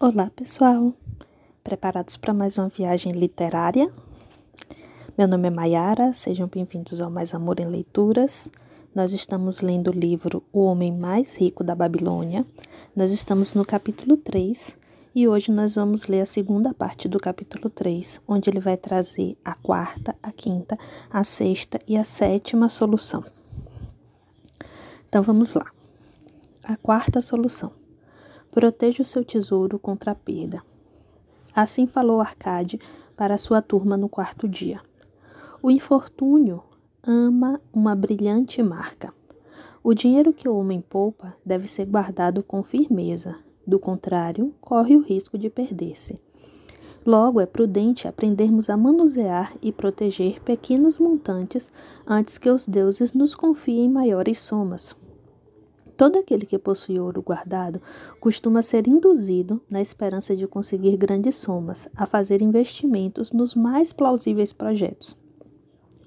Olá, pessoal! Preparados para mais uma viagem literária? Meu nome é Mayara, sejam bem-vindos ao Mais Amor em Leituras. Nós estamos lendo o livro O Homem Mais Rico da Babilônia. Nós estamos no capítulo 3 e hoje nós vamos ler a segunda parte do capítulo 3, onde ele vai trazer a quarta, a quinta, a sexta e a sétima solução. Então vamos lá. A quarta solução. Proteja o seu tesouro contra a perda. Assim falou Arcade para sua turma no quarto dia. O infortúnio ama uma brilhante marca. O dinheiro que o homem poupa deve ser guardado com firmeza, do contrário, corre o risco de perder-se. Logo, é prudente aprendermos a manusear e proteger pequenos montantes antes que os deuses nos confiem maiores somas. Todo aquele que possui ouro guardado costuma ser induzido, na esperança de conseguir grandes somas, a fazer investimentos nos mais plausíveis projetos.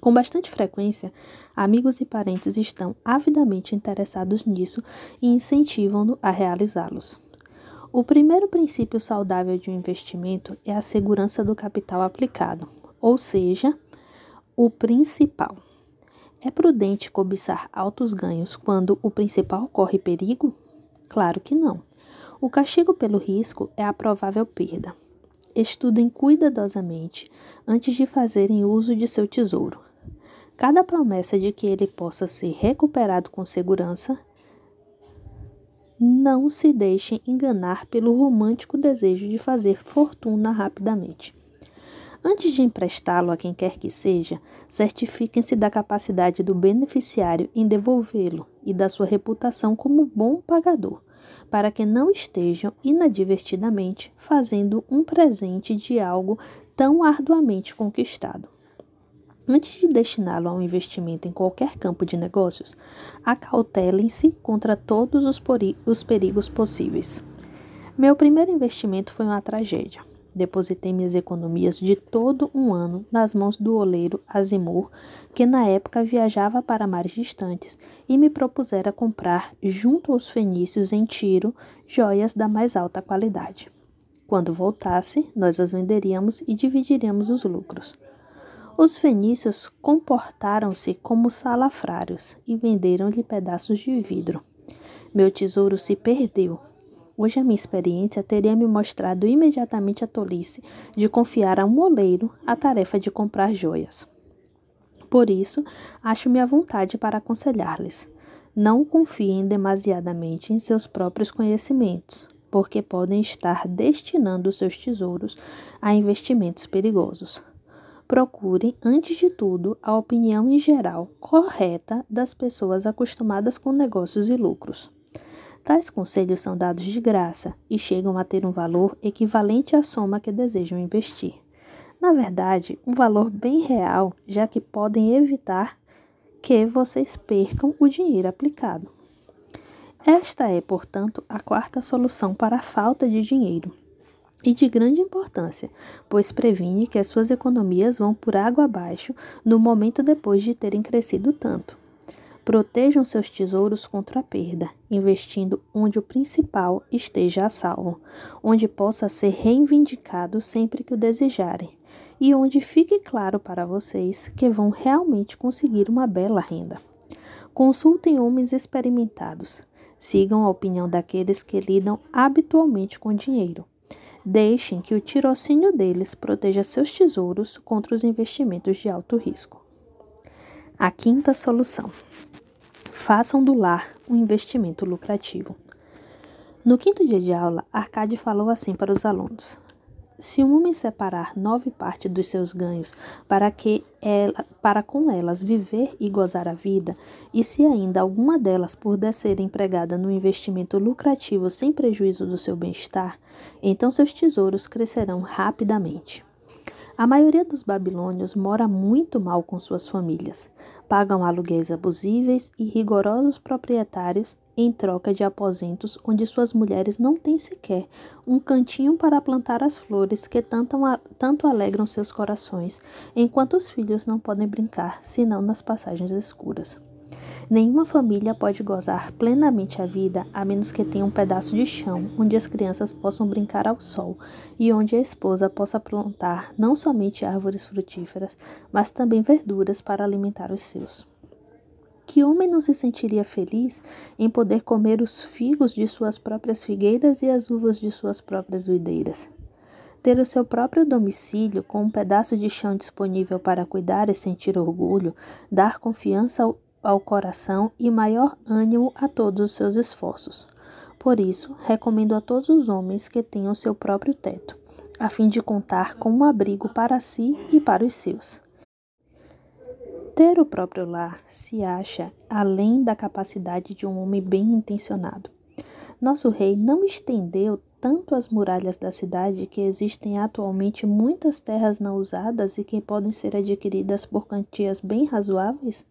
Com bastante frequência, amigos e parentes estão avidamente interessados nisso e incentivam-no a realizá-los. O primeiro princípio saudável de um investimento é a segurança do capital aplicado, ou seja, o principal. É prudente cobiçar altos ganhos quando o principal corre perigo? Claro que não. O castigo pelo risco é a provável perda. Estudem cuidadosamente antes de fazerem uso de seu tesouro. Cada promessa de que ele possa ser recuperado com segurança não se deixem enganar pelo romântico desejo de fazer fortuna rapidamente. Antes de emprestá-lo a quem quer que seja, certifiquem-se da capacidade do beneficiário em devolvê-lo e da sua reputação como bom pagador, para que não estejam inadvertidamente fazendo um presente de algo tão arduamente conquistado. Antes de destiná-lo a um investimento em qualquer campo de negócios, acautelem-se contra todos os, os perigos possíveis. Meu primeiro investimento foi uma tragédia. Depositei minhas economias de todo um ano nas mãos do oleiro Azimur, que na época viajava para mares distantes e me propusera comprar, junto aos fenícios em Tiro, joias da mais alta qualidade. Quando voltasse, nós as venderíamos e dividiríamos os lucros. Os fenícios comportaram-se como salafrários e venderam-lhe pedaços de vidro. Meu tesouro se perdeu Hoje a minha experiência teria me mostrado imediatamente a tolice de confiar a um moleiro a tarefa de comprar joias. Por isso, acho-me à vontade para aconselhar-lhes. Não confiem demasiadamente em seus próprios conhecimentos, porque podem estar destinando seus tesouros a investimentos perigosos. Procurem, antes de tudo, a opinião em geral correta das pessoas acostumadas com negócios e lucros. Tais conselhos são dados de graça e chegam a ter um valor equivalente à soma que desejam investir. Na verdade, um valor bem real, já que podem evitar que vocês percam o dinheiro aplicado. Esta é, portanto, a quarta solução para a falta de dinheiro e de grande importância, pois previne que as suas economias vão por água abaixo no momento depois de terem crescido tanto. Protejam seus tesouros contra a perda, investindo onde o principal esteja a salvo, onde possa ser reivindicado sempre que o desejarem, e onde fique claro para vocês que vão realmente conseguir uma bela renda. Consultem homens experimentados. Sigam a opinião daqueles que lidam habitualmente com dinheiro. Deixem que o tirocínio deles proteja seus tesouros contra os investimentos de alto risco. A quinta solução. Façam do lar um investimento lucrativo. No quinto dia de aula, Arcade falou assim para os alunos: Se um homem separar nove partes dos seus ganhos para que ela, para com elas viver e gozar a vida, e se ainda alguma delas puder ser empregada no investimento lucrativo sem prejuízo do seu bem-estar, então seus tesouros crescerão rapidamente. A maioria dos babilônios mora muito mal com suas famílias. Pagam aluguéis abusíveis e rigorosos proprietários em troca de aposentos onde suas mulheres não têm sequer um cantinho para plantar as flores que tanto, tanto alegram seus corações, enquanto os filhos não podem brincar senão nas passagens escuras. Nenhuma família pode gozar plenamente a vida a menos que tenha um pedaço de chão onde as crianças possam brincar ao sol e onde a esposa possa plantar não somente árvores frutíferas, mas também verduras para alimentar os seus. Que homem não se sentiria feliz em poder comer os figos de suas próprias figueiras e as uvas de suas próprias videiras? Ter o seu próprio domicílio com um pedaço de chão disponível para cuidar e sentir orgulho, dar confiança ao coração e maior ânimo a todos os seus esforços. Por isso, recomendo a todos os homens que tenham seu próprio teto, a fim de contar com um abrigo para si e para os seus. Ter o próprio lar se acha além da capacidade de um homem bem intencionado. Nosso rei não estendeu tanto as muralhas da cidade que existem atualmente muitas terras não usadas e que podem ser adquiridas por quantias bem razoáveis?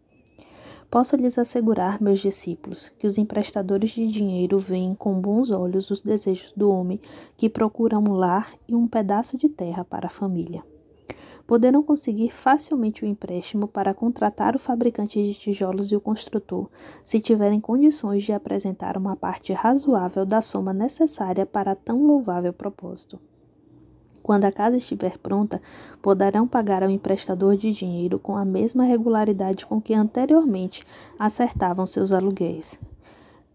Posso lhes assegurar, meus discípulos, que os emprestadores de dinheiro veem com bons olhos os desejos do homem que procura um lar e um pedaço de terra para a família. Poderão conseguir facilmente o empréstimo para contratar o fabricante de tijolos e o construtor, se tiverem condições de apresentar uma parte razoável da soma necessária para tão louvável propósito. Quando a casa estiver pronta, poderão pagar ao emprestador de dinheiro com a mesma regularidade com que anteriormente acertavam seus aluguéis.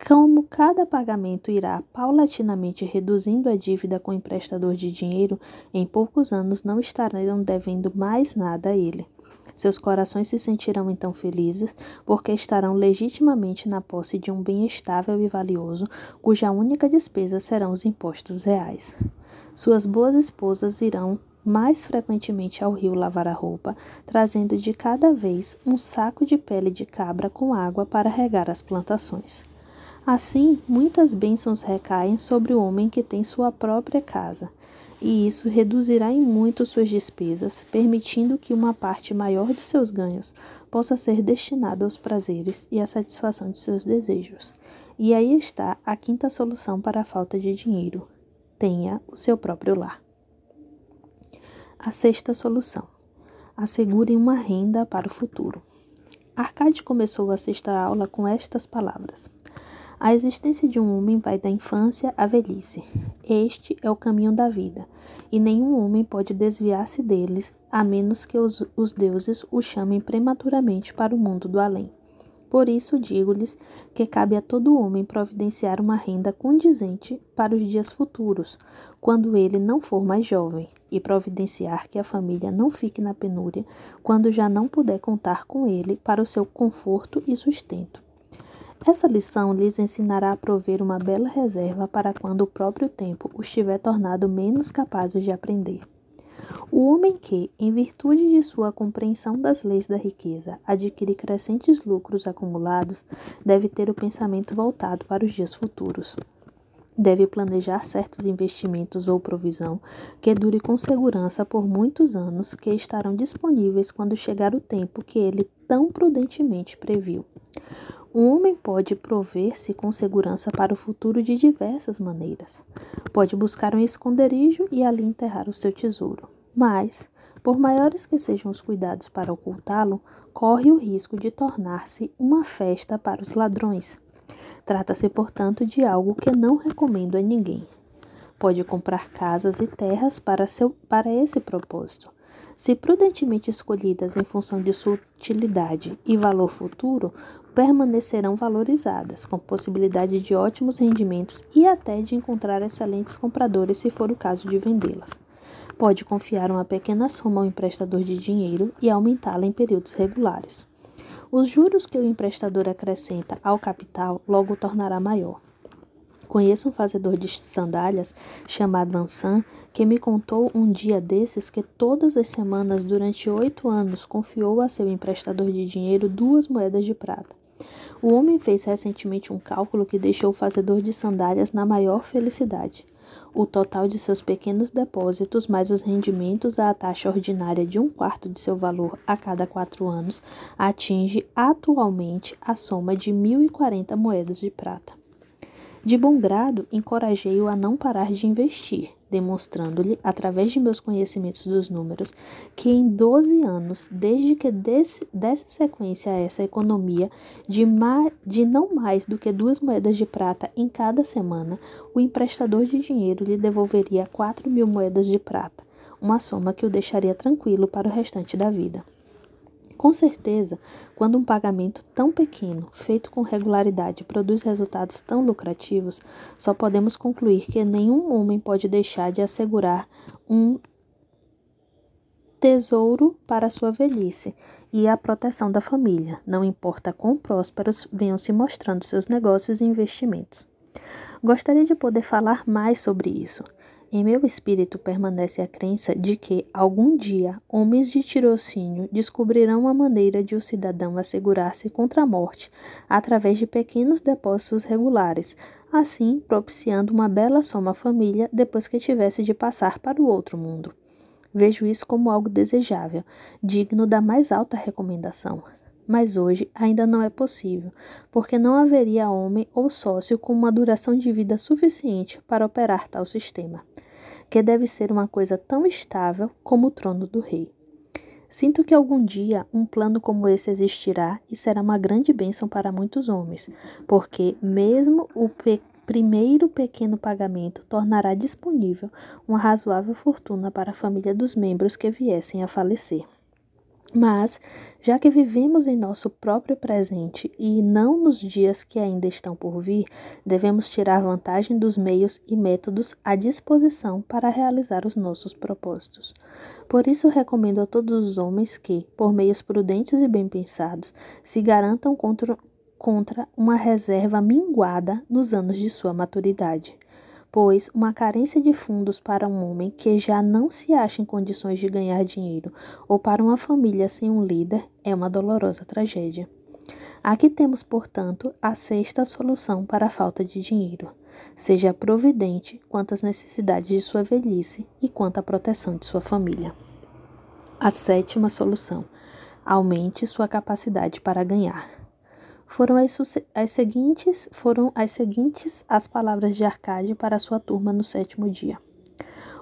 Como cada pagamento irá paulatinamente reduzindo a dívida com o emprestador de dinheiro, em poucos anos não estarão devendo mais nada a ele. Seus corações se sentirão então felizes, porque estarão legitimamente na posse de um bem estável e valioso, cuja única despesa serão os impostos reais. Suas boas esposas irão mais frequentemente ao rio lavar a roupa, trazendo de cada vez um saco de pele de cabra com água para regar as plantações. Assim, muitas bênçãos recaem sobre o homem que tem sua própria casa, e isso reduzirá em muito suas despesas, permitindo que uma parte maior de seus ganhos possa ser destinada aos prazeres e à satisfação de seus desejos. E aí está a quinta solução para a falta de dinheiro: tenha o seu próprio lar. A sexta solução: assegure uma renda para o futuro. Arcade começou a sexta aula com estas palavras: A existência de um homem vai da infância à velhice. Este é o caminho da vida, e nenhum homem pode desviar-se deles, a menos que os, os deuses o chamem prematuramente para o mundo do além. Por isso digo-lhes que cabe a todo homem providenciar uma renda condizente para os dias futuros, quando ele não for mais jovem, e providenciar que a família não fique na penúria quando já não puder contar com ele para o seu conforto e sustento. Essa lição lhes ensinará a prover uma bela reserva para quando o próprio tempo os tiver tornado menos capazes de aprender. O homem que, em virtude de sua compreensão das leis da riqueza, adquire crescentes lucros acumulados, deve ter o pensamento voltado para os dias futuros. Deve planejar certos investimentos ou provisão que dure com segurança por muitos anos, que estarão disponíveis quando chegar o tempo que ele tão prudentemente previu. Um homem pode prover-se com segurança para o futuro de diversas maneiras. Pode buscar um esconderijo e ali enterrar o seu tesouro. Mas, por maiores que sejam os cuidados para ocultá-lo, corre o risco de tornar-se uma festa para os ladrões. Trata-se, portanto, de algo que não recomendo a ninguém. Pode comprar casas e terras para, seu, para esse propósito. Se prudentemente escolhidas em função de sua utilidade e valor futuro, permanecerão valorizadas, com possibilidade de ótimos rendimentos e até de encontrar excelentes compradores se for o caso de vendê-las pode confiar uma pequena soma ao emprestador de dinheiro e aumentá-la em períodos regulares. Os juros que o emprestador acrescenta ao capital logo o tornará maior. Conheço um fazedor de sandálias chamado Ansan que me contou um dia desses que todas as semanas durante oito anos confiou a seu emprestador de dinheiro duas moedas de prata. O homem fez recentemente um cálculo que deixou o fazedor de sandálias na maior felicidade. O total de seus pequenos depósitos, mais os rendimentos à taxa ordinária de um quarto de seu valor a cada quatro anos, atinge atualmente a soma de 1.040 moedas de prata. De bom grado, encorajei-o a não parar de investir, demonstrando-lhe, através de meus conhecimentos dos números, que em 12 anos, desde que desse, desse sequência a essa economia de, ma, de não mais do que duas moedas de prata em cada semana, o emprestador de dinheiro lhe devolveria 4 mil moedas de prata, uma soma que o deixaria tranquilo para o restante da vida. Com certeza, quando um pagamento tão pequeno, feito com regularidade, produz resultados tão lucrativos, só podemos concluir que nenhum homem pode deixar de assegurar um tesouro para sua velhice e a proteção da família, não importa quão prósperos venham se mostrando seus negócios e investimentos. Gostaria de poder falar mais sobre isso, em meu espírito permanece a crença de que, algum dia, homens de tirocínio descobrirão a maneira de o cidadão assegurar-se contra a morte através de pequenos depósitos regulares, assim propiciando uma bela soma à família depois que tivesse de passar para o outro mundo. Vejo isso como algo desejável, digno da mais alta recomendação. Mas hoje ainda não é possível, porque não haveria homem ou sócio com uma duração de vida suficiente para operar tal sistema que deve ser uma coisa tão estável como o trono do rei. Sinto que algum dia um plano como esse existirá e será uma grande bênção para muitos homens, porque mesmo o pe primeiro pequeno pagamento tornará disponível uma razoável fortuna para a família dos membros que viessem a falecer. Mas, já que vivemos em nosso próprio presente e não nos dias que ainda estão por vir, devemos tirar vantagem dos meios e métodos à disposição para realizar os nossos propósitos. Por isso, recomendo a todos os homens que, por meios prudentes e bem pensados, se garantam contra, contra uma reserva minguada nos anos de sua maturidade pois uma carência de fundos para um homem que já não se acha em condições de ganhar dinheiro ou para uma família sem um líder é uma dolorosa tragédia. Aqui temos, portanto, a sexta solução para a falta de dinheiro. Seja providente quanto às necessidades de sua velhice e quanto à proteção de sua família. A sétima solução: aumente sua capacidade para ganhar. Foram as, as, seguintes foram as seguintes as palavras de Arcade para sua turma no sétimo dia.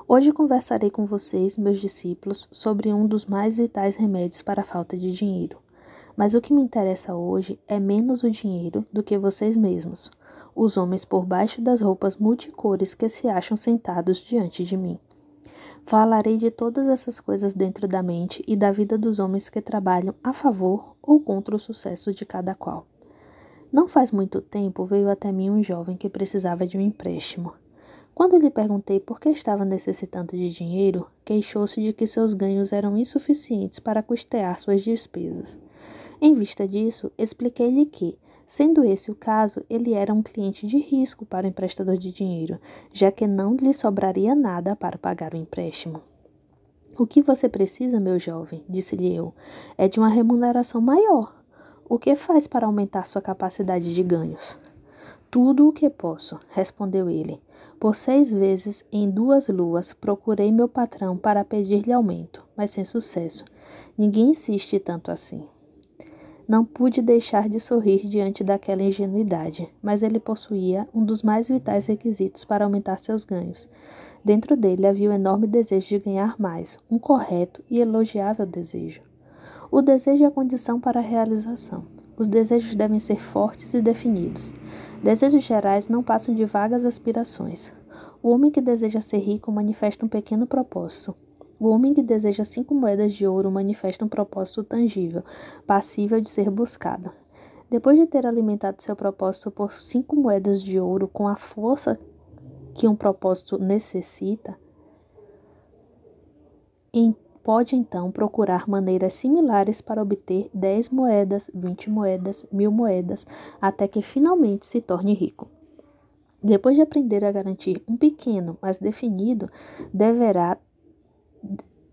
Hoje conversarei com vocês, meus discípulos, sobre um dos mais vitais remédios para a falta de dinheiro. Mas o que me interessa hoje é menos o dinheiro do que vocês mesmos, os homens por baixo das roupas multicores que se acham sentados diante de mim. Falarei de todas essas coisas dentro da mente e da vida dos homens que trabalham a favor ou contra o sucesso de cada qual. Não faz muito tempo veio até mim um jovem que precisava de um empréstimo. Quando lhe perguntei por que estava necessitando de dinheiro, queixou-se de que seus ganhos eram insuficientes para custear suas despesas. Em vista disso, expliquei-lhe que, sendo esse o caso, ele era um cliente de risco para o emprestador de dinheiro, já que não lhe sobraria nada para pagar o empréstimo. O que você precisa, meu jovem, disse-lhe eu, é de uma remuneração maior. O que faz para aumentar sua capacidade de ganhos? Tudo o que posso, respondeu ele. Por seis vezes em duas luas procurei meu patrão para pedir-lhe aumento, mas sem sucesso. Ninguém insiste tanto assim. Não pude deixar de sorrir diante daquela ingenuidade, mas ele possuía um dos mais vitais requisitos para aumentar seus ganhos. Dentro dele havia o enorme desejo de ganhar mais, um correto e elogiável desejo. O desejo é a condição para a realização. Os desejos devem ser fortes e definidos. Desejos gerais não passam de vagas aspirações. O homem que deseja ser rico manifesta um pequeno propósito. O homem que deseja cinco moedas de ouro manifesta um propósito tangível, passível de ser buscado. Depois de ter alimentado seu propósito por cinco moedas de ouro com a força que um propósito necessita, Pode então procurar maneiras similares para obter 10 moedas, 20 moedas, mil moedas, até que finalmente se torne rico. Depois de aprender a garantir um pequeno, mas definido, deverá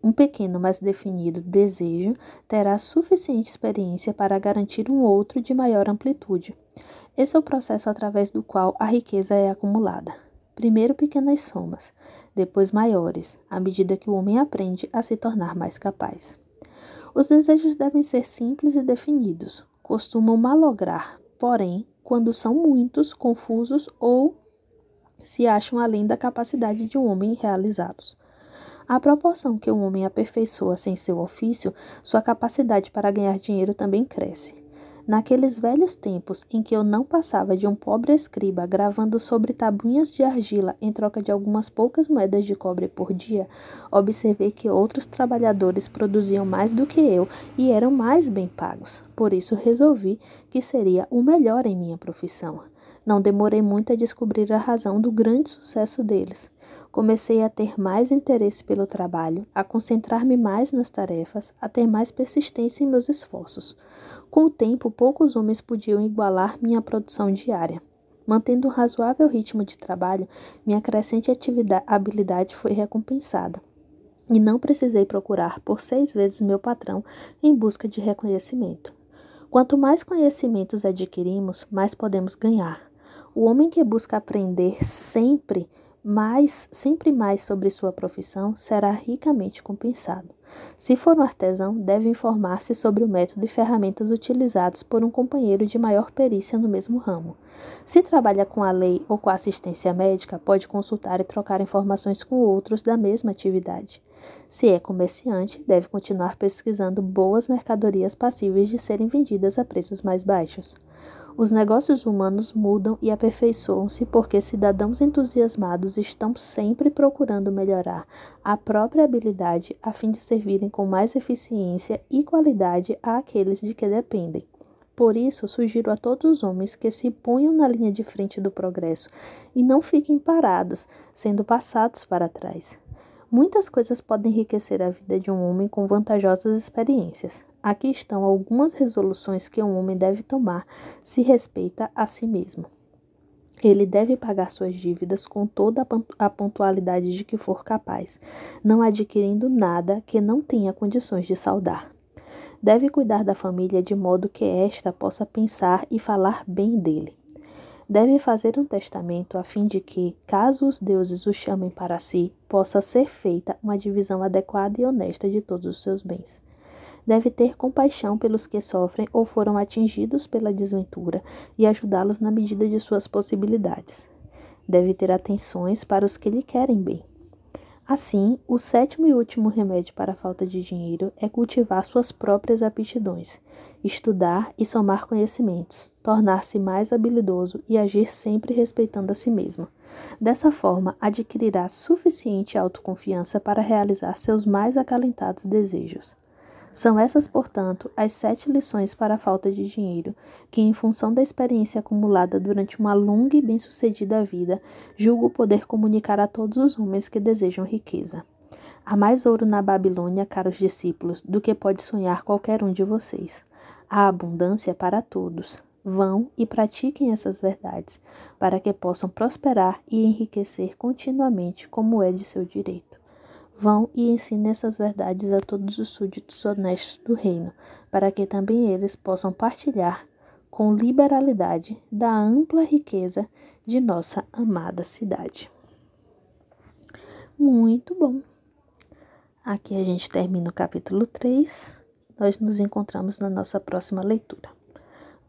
um pequeno, mas definido desejo terá suficiente experiência para garantir um outro de maior amplitude. Esse é o processo através do qual a riqueza é acumulada. Primeiro pequenas somas, depois maiores, à medida que o homem aprende a se tornar mais capaz. Os desejos devem ser simples e definidos, costumam malograr, porém, quando são muitos, confusos ou se acham além da capacidade de um homem realizá-los. À proporção que um homem aperfeiçoa sem seu ofício, sua capacidade para ganhar dinheiro também cresce. Naqueles velhos tempos em que eu não passava de um pobre escriba gravando sobre tabuinhas de argila em troca de algumas poucas moedas de cobre por dia, observei que outros trabalhadores produziam mais do que eu e eram mais bem pagos. Por isso resolvi que seria o melhor em minha profissão. Não demorei muito a descobrir a razão do grande sucesso deles. Comecei a ter mais interesse pelo trabalho, a concentrar-me mais nas tarefas, a ter mais persistência em meus esforços. Com o tempo, poucos homens podiam igualar minha produção diária. Mantendo um razoável ritmo de trabalho, minha crescente habilidade foi recompensada. E não precisei procurar por seis vezes meu patrão em busca de reconhecimento. Quanto mais conhecimentos adquirimos, mais podemos ganhar. O homem que busca aprender sempre mais, sempre mais sobre sua profissão será ricamente compensado. Se for um artesão, deve informar-se sobre o método e ferramentas utilizados por um companheiro de maior perícia no mesmo ramo. Se trabalha com a lei ou com a assistência médica, pode consultar e trocar informações com outros da mesma atividade. Se é comerciante, deve continuar pesquisando boas mercadorias passíveis de serem vendidas a preços mais baixos. Os negócios humanos mudam e aperfeiçoam-se porque cidadãos entusiasmados estão sempre procurando melhorar a própria habilidade a fim de servirem com mais eficiência e qualidade àqueles de que dependem. Por isso, sugiro a todos os homens que se ponham na linha de frente do progresso e não fiquem parados, sendo passados para trás. Muitas coisas podem enriquecer a vida de um homem com vantajosas experiências. Aqui estão algumas resoluções que um homem deve tomar se respeita a si mesmo. Ele deve pagar suas dívidas com toda a pontualidade de que for capaz, não adquirindo nada que não tenha condições de saldar. Deve cuidar da família de modo que esta possa pensar e falar bem dele deve fazer um testamento a fim de que, caso os deuses o chamem para si, possa ser feita uma divisão adequada e honesta de todos os seus bens. Deve ter compaixão pelos que sofrem ou foram atingidos pela desventura e ajudá-los na medida de suas possibilidades. Deve ter atenções para os que lhe querem bem. Assim, o sétimo e último remédio para a falta de dinheiro é cultivar suas próprias aptidões, estudar e somar conhecimentos, tornar-se mais habilidoso e agir sempre respeitando a si mesmo. Dessa forma, adquirirá suficiente autoconfiança para realizar seus mais acalentados desejos. São essas, portanto, as sete lições para a falta de dinheiro, que, em função da experiência acumulada durante uma longa e bem-sucedida vida, julgo poder comunicar a todos os homens que desejam riqueza. Há mais ouro na Babilônia, caros discípulos, do que pode sonhar qualquer um de vocês. Há abundância para todos. Vão e pratiquem essas verdades, para que possam prosperar e enriquecer continuamente, como é de seu direito. Vão e ensinem essas verdades a todos os súditos honestos do reino, para que também eles possam partilhar com liberalidade da ampla riqueza de nossa amada cidade. Muito bom! Aqui a gente termina o capítulo 3. Nós nos encontramos na nossa próxima leitura.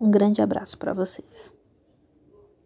Um grande abraço para vocês.